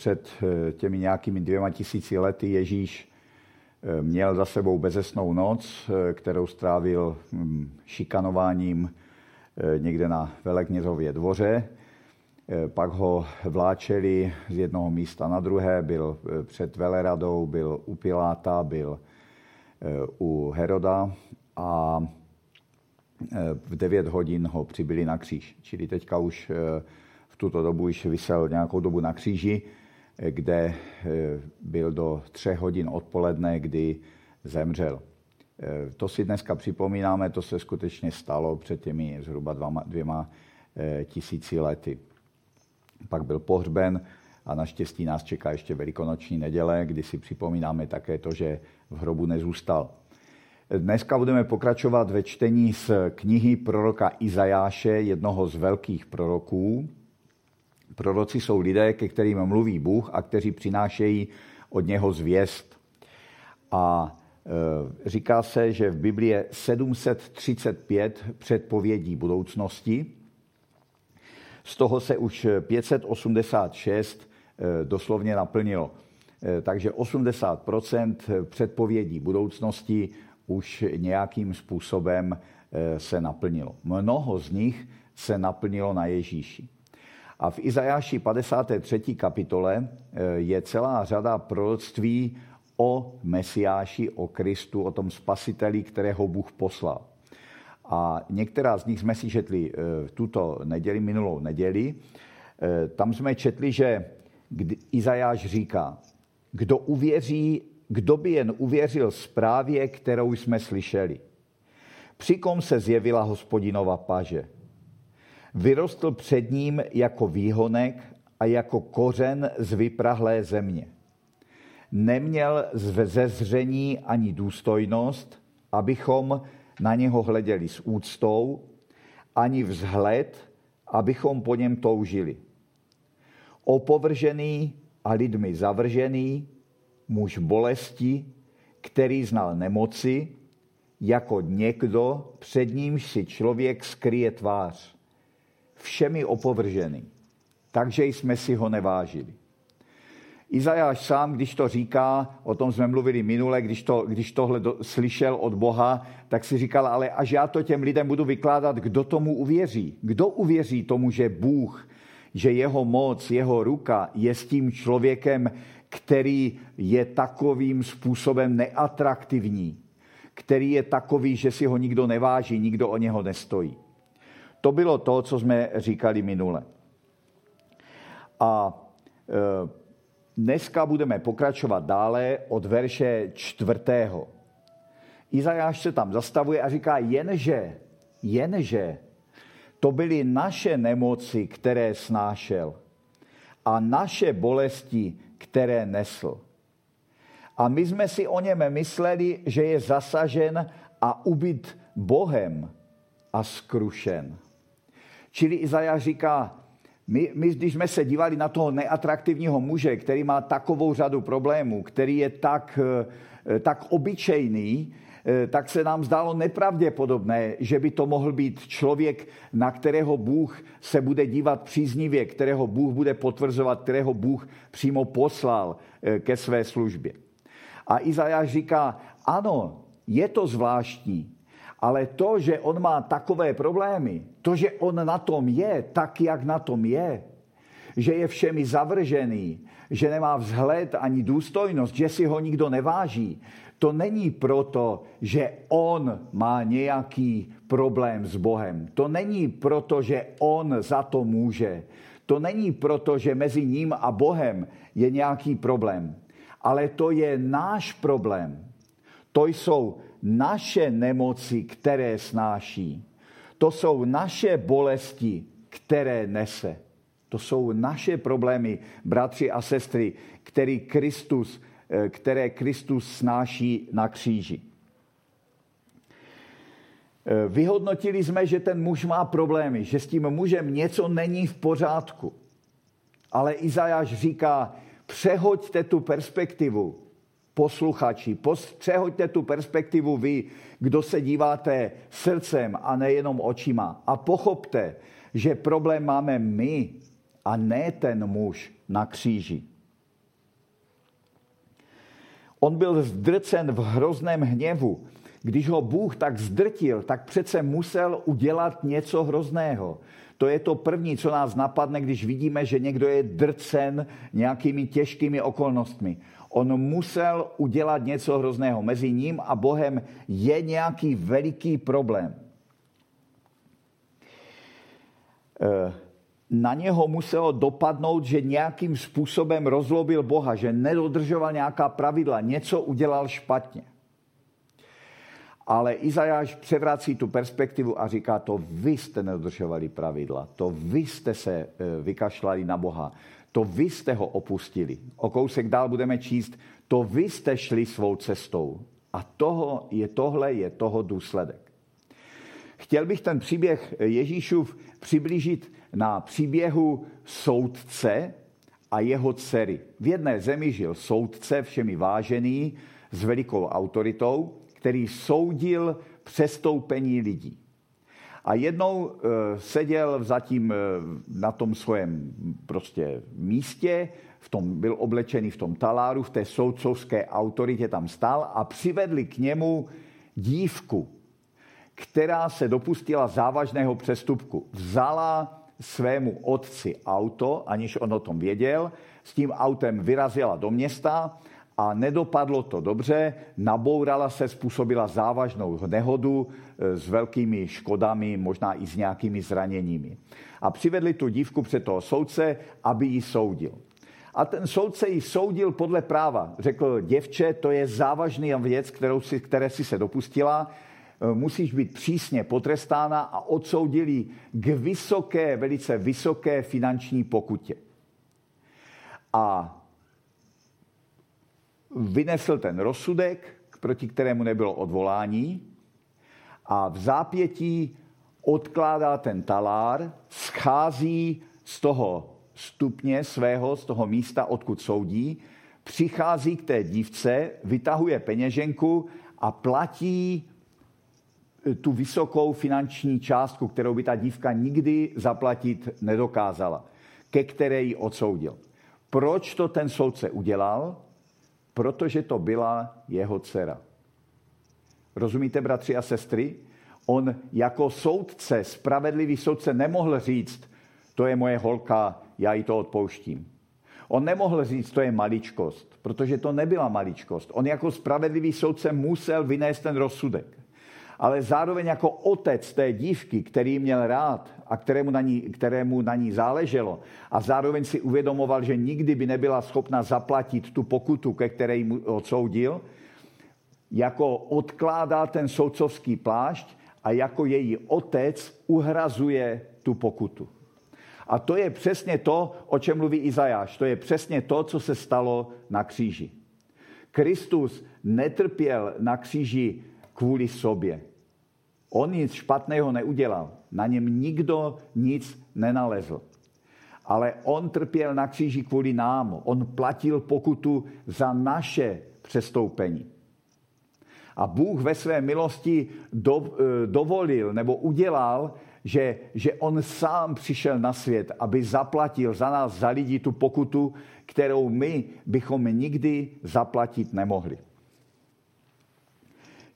před těmi nějakými dvěma tisíci lety Ježíš měl za sebou bezesnou noc, kterou strávil hm, šikanováním někde na Veleknězově dvoře. Pak ho vláčeli z jednoho místa na druhé, byl před Veleradou, byl u Piláta, byl u Heroda a v 9 hodin ho přibili na kříž. Čili teďka už v tuto dobu už vysel nějakou dobu na kříži, kde byl do 3 hodin odpoledne, kdy zemřel. To si dneska připomínáme, to se skutečně stalo před těmi zhruba dvěma, dvěma tisíci lety. Pak byl pohřben a naštěstí nás čeká ještě velikonoční neděle, kdy si připomínáme také to, že v hrobu nezůstal. Dneska budeme pokračovat ve čtení z knihy proroka Izajáše, jednoho z velkých proroků. Proroci jsou lidé, ke kterým mluví Bůh a kteří přinášejí od něho zvěst. A e, říká se, že v Biblii je 735 předpovědí budoucnosti. Z toho se už 586 e, doslovně naplnilo. E, takže 80% předpovědí budoucnosti už nějakým způsobem se naplnilo. Mnoho z nich se naplnilo na Ježíši. A v Izajáši 53. kapitole eh, je celá řada proroctví o Mesiáši, o Kristu, o tom spasiteli, kterého Bůh poslal. A některá z nich jsme si četli eh, tuto neděli, minulou neděli. Tam jsme četli, že Izajáš říká, kdo uvěří kdo by jen uvěřil zprávě, kterou jsme slyšeli. Při kom se zjevila hospodinova paže. Vyrostl před ním jako výhonek a jako kořen z vyprahlé země. Neměl ze zření ani důstojnost, abychom na něho hleděli s úctou, ani vzhled, abychom po něm toužili. Opovržený a lidmi zavržený, muž bolesti, který znal nemoci, jako někdo, před nímž si člověk skryje tvář. Všemi opovržený. Takže jsme si ho nevážili. Izajáš sám, když to říká, o tom jsme mluvili minule, když, to, když tohle do, slyšel od Boha, tak si říkal, ale až já to těm lidem budu vykládat, kdo tomu uvěří? Kdo uvěří tomu, že Bůh, že jeho moc, jeho ruka je s tím člověkem, který je takovým způsobem neatraktivní, který je takový, že si ho nikdo neváží, nikdo o něho nestojí. To bylo to, co jsme říkali minule. A e, dneska budeme pokračovat dále od verše čtvrtého. Izajáš se tam zastavuje a říká, jenže, jenže, to byly naše nemoci, které snášel a naše bolesti, které nesl. A my jsme si o něm mysleli, že je zasažen a ubyt Bohem a skrušen. Čili Izajáš říká, my, my, když jsme se dívali na toho neatraktivního muže, který má takovou řadu problémů, který je tak, eh, tak obyčejný, Eh, tak se nám zdálo nepravděpodobné, že by to mohl být člověk, na kterého Bůh se bude dívat příznivě, kterého Bůh bude potvrzovat, kterého Bůh přímo poslal eh, ke své službě. A Izajáš říká, ano, je to zvláštní, ale to, že on má takové problémy, to, že on na tom je, tak jak na tom je, že je všemi zavržený, že nemá vzhled ani důstojnost, že si ho nikdo neváží, to není proto, že on má nějaký problém s Bohem. To není proto, že on za to může. To není proto, že mezi ním a Bohem je nějaký problém. Ale to je náš problém. To jsou naše nemoci, které snáší. To jsou naše bolesti, které nese. To jsou naše problémy, bratři a sestry, který Kristus Eh, které Kristus snáší na kříži. Eh, vyhodnotili jsme, že ten muž má problémy, že s tím mužem něco není v pořádku. Ale Izajáš říká, přehoďte tu perspektivu, posluchači, přehoďte tu perspektivu vy, kdo se díváte srdcem a nejenom očima. A pochopte, že problém máme my a ne ten muž na kříži. On byl zdrcen v hrozném hněvu. Když ho Bůh tak zdrtil, tak přece musel udělat něco hrozného. To je to první, co nás napadne, když vidíme, že někdo je drcen nějakými těžkými okolnostmi. On musel udělat něco hrozného. Mezi ním a Bohem je nějaký veliký problém. Eh, na něho muselo dopadnout, že nějakým způsobem rozlobil Boha, že nedodržoval nějaká pravidla, něco udělal špatně. Ale Izajáš převrací tu perspektivu a říká, to vy jste nedodržovali pravidla, to vy jste se eh, vykašlali na Boha, to vy jste ho opustili. O kousek dál budeme číst, to vy jste šli svou cestou. A toho je, tohle je toho důsledek. Chtěl bych ten příběh Ježíšův přiblížit na příběhu soudce a jeho dcery. V jedné zemi žil soudce, všemi vážený, s velikou autoritou, který soudil přestoupení lidí. A jednou e, seděl zatím e, na tom svém prostě místě, v tom, byl oblečený v tom taláru, v té soudcovské autoritě tam stál a přivedli k němu dívku, která se dopustila závažného přestupku. Vzala svému otci auto, aniž on o tom věděl, s tím autem vyrazila do města a nedopadlo to dobře, nabourala se, způsobila závažnou nehodu e, s velkými škodami, možná i s nějakými zraněními. A přivedli tu dívku před toho soudce, aby ji soudil. A ten soudce ji soudil podle práva. Řekl, děvče, to je závažný věc, kterou si, které si se dopustila, e, musíš být přísně potrestána a odsoudil ji k vysoké, velice vysoké finanční pokutě. A vynesl ten rozsudek, proti kterému nebylo odvolání a v zápětí odkládá ten talár, schází z toho stupně svého, z toho místa, odkud soudí, přichází k té dívce, vytahuje peněženku a platí eh, tu vysokou finanční částku, kterou by ta dívka nikdy zaplatit nedokázala, ke které ji odsoudil. Proč to ten soudce udělal? Protože to byla jeho dcera. Rozumíte, bratři a sestry? On jako soudce, spravedlivý soudce, nemohl říct, to je moje holka, já jí to odpouštím. On nemohl říct, to je maličkost, protože to nebyla maličkost. On jako spravedlivý soudce musel vynést ten rozsudek ale zároveň jako otec té dívky, který měl rád a kterému na, ní, kterému na ní záleželo a zároveň si uvědomoval, že nikdy by nebyla schopna zaplatit tu pokutu, ke které mu odsoudil, jako odkládá ten soudcovský plášť a jako její otec uhrazuje tu pokutu. A to je přesně to, o čem mluví Izajáš. To je přesně to, co se stalo na kříži. Kristus netrpěl na kříži kvůli sobě. On nic špatného neudělal. Na něm nikdo nic nenalezl. Ale on trpěl na kříži kvůli nám. On platil pokutu za naše přestoupení. A Bůh ve své milosti do, eh, dovolil nebo udělal, že, že on sám přišel na svět, aby zaplatil za nás, za lidi tu pokutu, kterou my bychom nikdy zaplatit nemohli.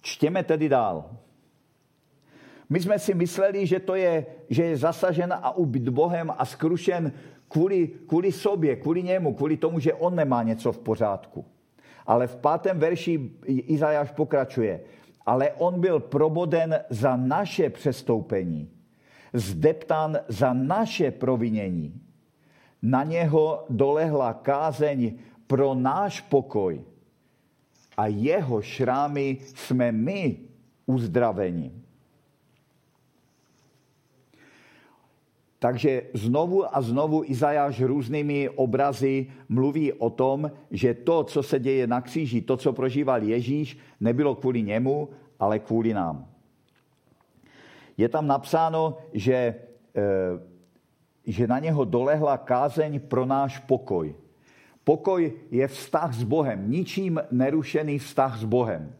Čtěme tedy dál. My jsme si mysleli, že to je, že je zasažen a ubyt Bohem a skrušen kvůli, kvůli sobě, kvůli němu, kvůli tomu, že on nemá něco v pořádku. Ale v pátém verši Izajáš pokračuje. Ale on byl proboden za naše přestoupení, zdeptán za naše provinění. Na něho dolehla kázeň pro náš pokoj a jeho šrámy jsme my uzdraveni. Takže znovu a znovu Izajáš různými obrazy mluví o tom, že to, co se děje na kříži, to, co prožíval Ježíš, nebylo kvůli němu, ale kvůli nám. Je tam napsáno, že, eh, že na něho dolehla kázeň pro náš pokoj. Pokoj je vztah s Bohem, ničím nerušený vztah s Bohem.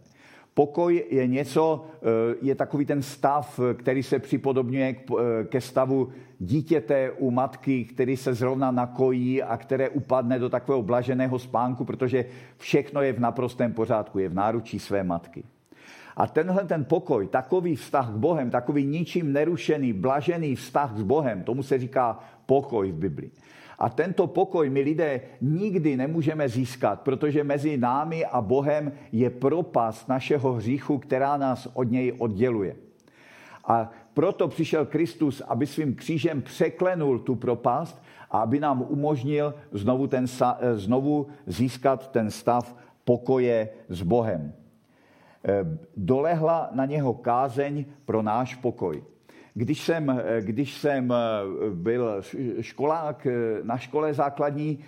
Pokoj je něco, eh, je takový ten stav, který se připodobňuje eh, ke stavu dítěte u matky, který se zrovna nakojí a které upadne do takového blaženého spánku, protože všechno je v naprostém pořádku, je v náručí své matky. A tenhle ten pokoj, takový vztah k Bohem, takový ničím nerušený, blažený vztah s Bohem, tomu se říká pokoj v Biblii. A tento pokoj my lidé nikdy nemůžeme získat, protože mezi námi a Bohem je propast našeho hříchu, která nás od něj odděluje. A proto přišel Kristus, aby svým křížem překlenul tu propast a aby nám umožnil znovu, ten, znovu získat ten stav pokoje s Bohem. Eh, dolehla na něho kázeň pro náš pokoj. Když jsem, eh, když jsem eh, byl školák na škole základní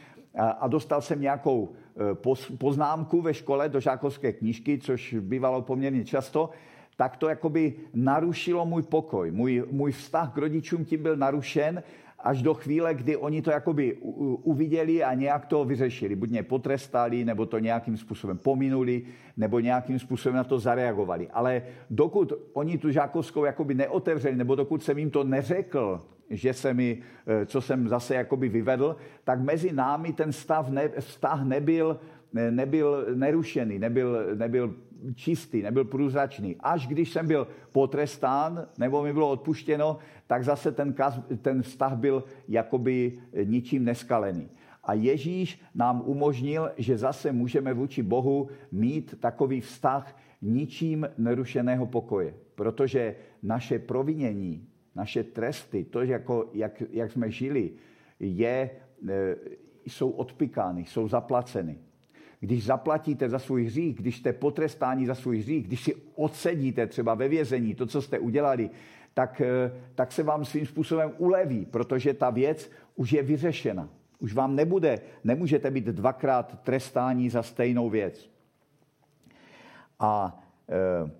a dostal jsem nějakou poznámku ve škole do žákovské knížky, což bývalo poměrně často, tak to jakoby narušilo můj pokoj. Můj, můj vztah k rodičům tím byl narušen až do chvíle, kdy oni to jakoby uviděli a nějak to vyřešili. Buď mě potrestali, nebo to nějakým způsobem pominuli, nebo nějakým způsobem na to zareagovali. Ale dokud oni tu žákovskou jakoby neotevřeli, nebo dokud jsem jim to neřekl, že se mi, eh, co jsem zase jakoby vyvedl, tak mezi námi ten stav ne, vztah nebyl, nebyl nerušený, nebyl, nebyl čistý, nebyl průzračný. Až když jsem byl potrestán, nebo mi bylo odpuštěno, tak zase ten, ten vztah byl jakoby ničím neskalený. A Ježíš nám umožnil, že zase můžeme vůči Bohu mít takový vztah ničím nerušeného pokoje. Protože naše provinění, naše tresty, to, jako, jak, jak jsme žili, je, e, jsou odpikány, jsou zaplaceny. Když zaplatíte za svůj hřích, když jste potrestáni za svůj hřích, když si odsedíte třeba ve vězení to, co jste udělali, tak, eh, tak se vám svým způsobem uleví, protože ta věc už je vyřešena. Už vám nebude, nemůžete být dvakrát trestání za stejnou věc. A e,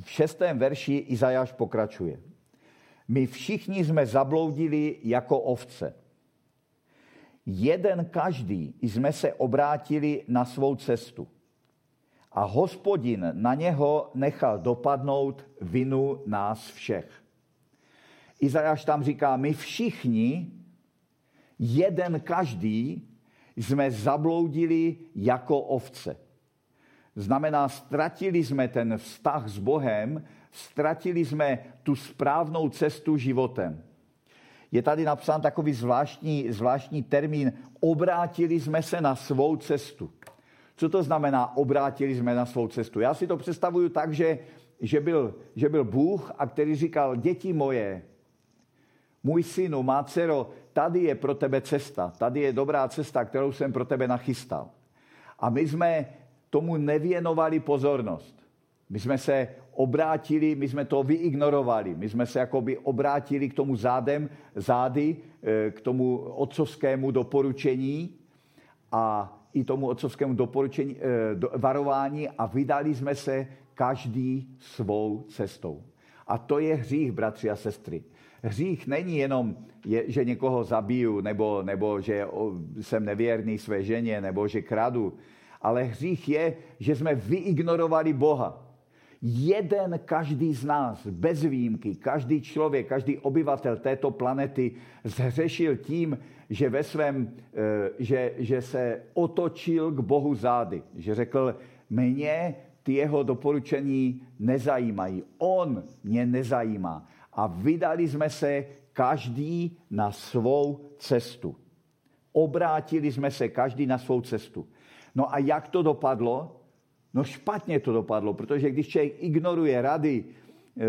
v šestém verši Izajáš pokračuje. My všichni jsme zabloudili jako ovce jeden každý jsme se obrátili na svou cestu. A hospodin na něho nechal dopadnout vinu nás všech. Izajáš tam říká, my všichni, jeden každý, jsme zabloudili jako ovce. Znamená, ztratili jsme ten vztah s Bohem, ztratili jsme tu správnou cestu životem je tady napsán takový zvláštní, zvláštní termín. Obrátili jsme se na svou cestu. Co to znamená, obrátili jsme na svou cestu? Já si to představuju tak, že, že, byl, že byl Bůh, a který říkal, děti moje, můj synu, má dcero, tady je pro tebe cesta, tady je dobrá cesta, kterou jsem pro tebe nachystal. A my jsme tomu nevěnovali pozornost. My jsme se obrátili, my jsme to vyignorovali. My jsme se jakoby obrátili k tomu zádem, zády, eh, k tomu otcovskému doporučení a i tomu otcovskému doporučení, eh, do, varování a vydali jsme se každý svou cestou. A to je hřích, bratři a sestry. Hřích není jenom, je, že někoho zabiju, nebo, nebo že jsem nevěrný své ženě, nebo že kradu. Ale hřích je, že jsme vyignorovali Boha jeden každý z nás, bez výjimky, každý člověk, každý obyvatel této planety zhřešil tím, že, ve svém, eh, že, že se otočil k Bohu zády. Že řekl, mě ty jeho doporučení nezajímají. On mě nezajímá. A vydali jsme se každý na svou cestu. Obrátili jsme se každý na svou cestu. No a jak to dopadlo? No špatně to dopadlo, protože když člověk ignoruje rady e,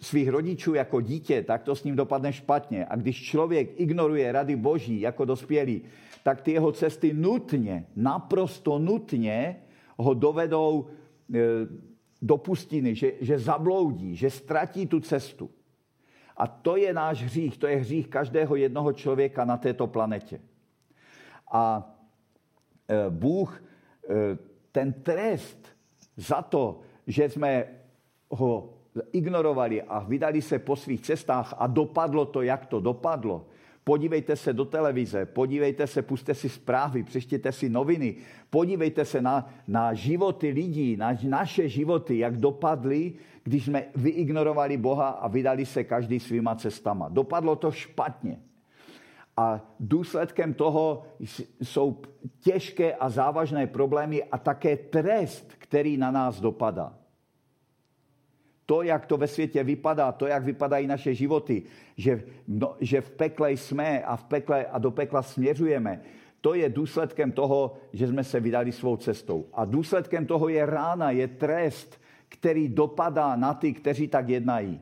svých rodičů jako dítě, tak to s ním dopadne špatně. A když člověk ignoruje rady boží jako dospělý, tak ty jeho cesty nutně, naprosto nutně ho dovedou e, do pustiny, že, že zabloudí, že ztratí tu cestu. A to je náš hřích, to je hřích každého jednoho člověka na této planetě. A e, Bůh ten trest za to, že jsme ho ignorovali a vydali se po svých cestách a dopadlo to, jak to dopadlo, Podívejte se do televize, podívejte se, puste si zprávy, přečtěte si noviny, podívejte se na, na životy lidí, na naše životy, jak dopadly, když jsme vyignorovali Boha a vydali se každý svýma cestama. Dopadlo to špatně. A důsledkem toho jsou těžké a závažné problémy a také trest, který na nás dopadá to, jak to ve světě vypadá, to, jak vypadají naše životy, že, no, že v pekle jsme a v pekle a do pekla směřujeme, to je důsledkem toho, že jsme se vydali svou cestou. A důsledkem toho je rána, je trest, který dopadá na ty, kteří tak jednají.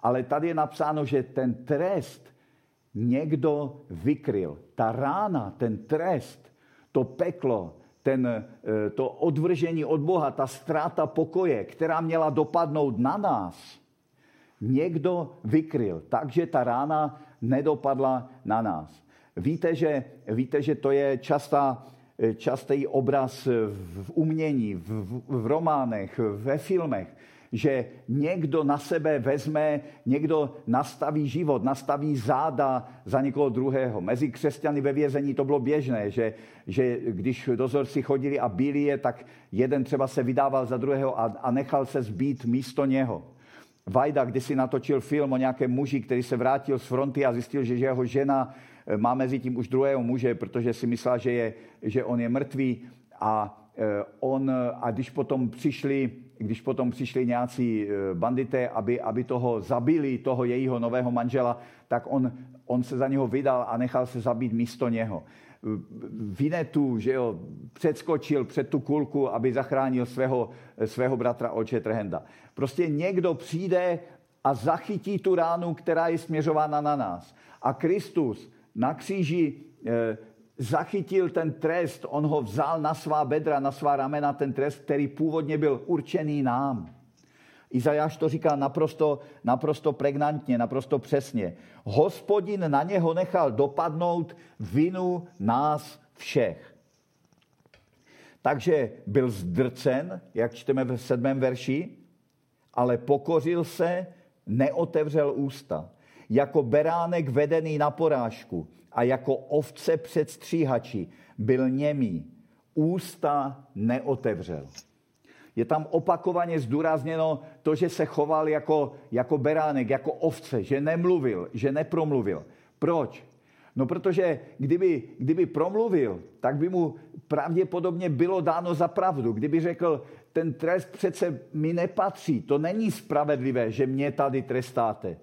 Ale tady je napsáno, že ten trest někdo vykryl. Ta rána, ten trest, to peklo, ten, eh, to odvržení od Boha, ta ztráta pokoje, která měla dopadnout na nás, někdo vykryl, takže ta rána nedopadla na nás. Víte, že, víte, že to je častá, eh, častý obraz v umění, v, v románech, ve filmech, že někdo na sebe vezme, někdo nastaví život, nastaví záda za někoho druhého. Mezi křesťany ve vězení to bylo běžné, že, že když dozorci chodili a byli je, tak jeden třeba se vydával za druhého a, a nechal se zbít místo něho. Vajda když si natočil film o nějakém muži, který se vrátil z fronty a zjistil, že jeho žena eh, má mezi tím už druhého muže, protože si myslel, že, je, že on je mrtvý a eh, on, a když potom přišli když potom přišli nějací e, bandité, aby, aby toho zabili, toho jejího nového manžela, tak on, on se za něho vydal a nechal se zabít místo něho. Vinetu, že jo, předskočil před tu kulku, aby zachránil svého, svého bratra Olče Trhenda. Prostě někdo přijde a zachytí tu ránu, která je směřována na nás. A Kristus na kříži e, zachytil ten trest, on ho vzal na svá bedra, na svá ramena, ten trest, který původně byl určený nám. Izajáš to říká naprosto, naprosto pregnantně, naprosto přesně. Hospodin na něho nechal dopadnout vinu nás všech. Takže byl zdrcen, jak čteme v sedmém verši, ale pokořil se, neotevřel ústa. Jako beránek vedený na porážku, a jako ovce před stříhači byl němý, ústa neotevřel. Je tam opakovaně zdůrazněno to, že se choval jako, jako beránek, jako ovce, že nemluvil, že nepromluvil. Proč? No protože kdyby, kdyby promluvil, tak by mu pravděpodobně bylo dáno za pravdu. Kdyby řekl, ten trest přece mi nepatří, to není spravedlivé, že mě tady trestáte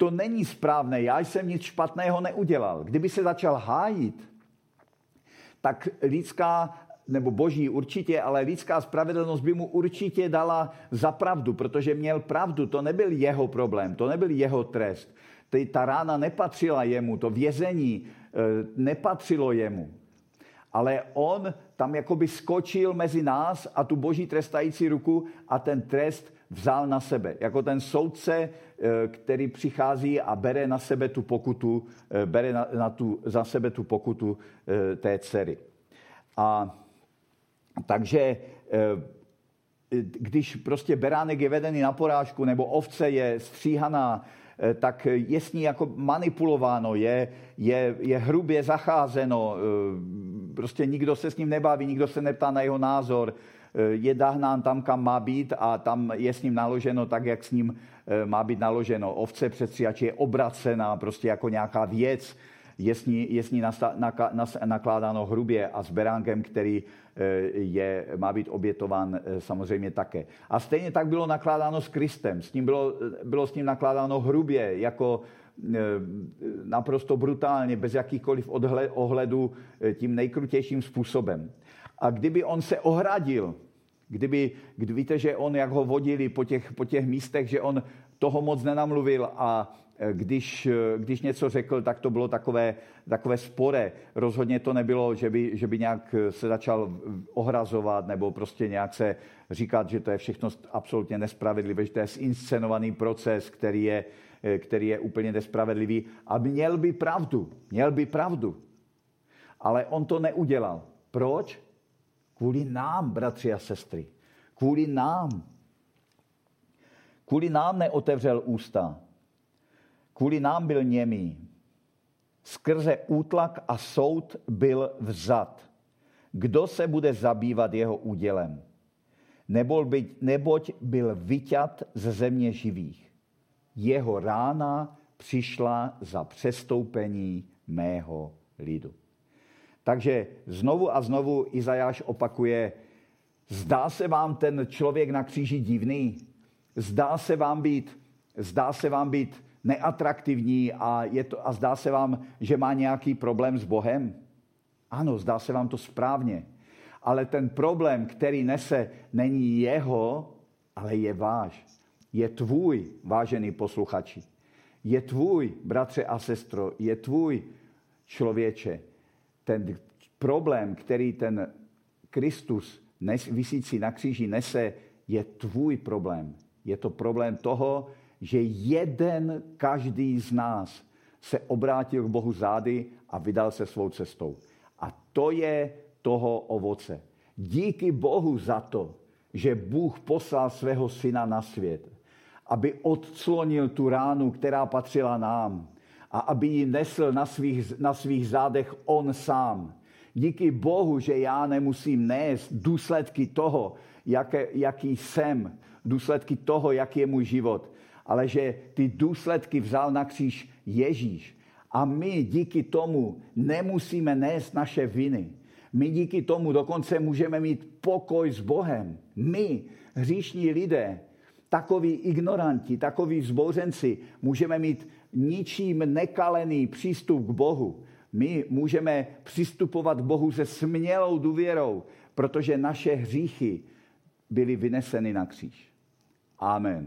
to není správné, já jsem nic špatného neudělal. Kdyby se začal hájit, tak lidská, nebo boží určitě, ale lidská spravedlnost by mu určitě dala za pravdu, protože měl pravdu, to nebyl jeho problém, to nebyl jeho trest. Ta rána nepatřila jemu, to vězení eh, nepatřilo jemu. Ale on tam jakoby skočil mezi nás a tu boží trestající ruku a ten trest vzal na sebe. Jako ten soudce, eh, který přichází a bere na sebe tu pokutu, eh, bere na, na tu, za sebe tu pokutu eh, té dcery. A takže když prostě beránek je vedený na porážku nebo ovce je stříhaná, tak je s ní jako manipulováno, je, je, je hrubě zacházeno, prostě nikdo se s ním nebaví, nikdo se neptá na jeho názor, je dahnán tam, kam má být a tam je s ním naloženo tak, jak s ním eh, má být naloženo. Ovce přestříhač je obracená prostě jako nějaká věc, je s ní, je s ní nakládáno hrubě a s beránkem, který eh, je, má být obětován samozřejmě také. A stejně tak bylo nakládáno s Kristem. S ním bylo, bylo s ním nakládáno hrubě, jako naprosto brutálně, bez jakýchkoliv ohledů, tím nejkrutějším způsobem. A kdyby on se ohradil, kdyby, kdy víte, že on, jak ho vodili po těch, po těch místech, že on toho moc nenamluvil a e, když, e, když něco řekl, tak to bylo takové, takové spore. Rozhodně to nebylo, že by, že by nějak se začal ohrazovat nebo prostě nějak se říkat, že to je všechno absolutně nespravedlivé, že to je zinscenovaný proces, který je, e, který je úplně nespravedlivý. A měl by pravdu, měl by pravdu. Ale on to neudělal. Proč? Kvůli nám, bratři a sestry. Kvůli nám. Kvůli nám neotevřel ústa. Kvůli nám byl němý. skrze útlak a soud byl vzat. Kdo se bude zabývat jeho údělem? Neboť byl vyťat ze země živých. Jeho rána přišla za přestoupení mého lidu. Takže znovu a znovu Izajáš opakuje, zdá se vám ten člověk na kříži divný, zdá se vám být, zdá se vám být neatraktivní a, je to, a zdá se vám, že má nějaký problém s Bohem. Ano, zdá se vám to správně. Ale ten problém, který nese, není jeho, ale je váš. Je tvůj, vážený posluchači. Je tvůj, bratře a sestro, je tvůj člověče. Ten problém, který ten Kristus nes, vysící na kříži nese, je tvůj problém. Je to problém toho, že jeden každý z nás se obrátil k Bohu zády a vydal se svou cestou. A to je toho ovoce. Díky Bohu za to, že Bůh poslal svého syna na svět, aby odclonil tu ránu, která patřila nám a aby ji nesl na svých, na svých zádech on sám. Díky Bohu, že já nemusím nést důsledky toho, jaké, jaký jsem, důsledky toho, jaký je můj život, ale že ty důsledky vzal na kříž Ježíš. A my díky tomu nemusíme nést naše viny. My díky tomu dokonce můžeme mít pokoj s Bohem. My, hříšní lidé, takoví ignoranti, takoví vzbouřenci, můžeme mít ničím nekalený přístup k Bohu. My můžeme přistupovat k Bohu se smělou důvěrou, protože naše hříchy byly vyneseny na kříž. Amen.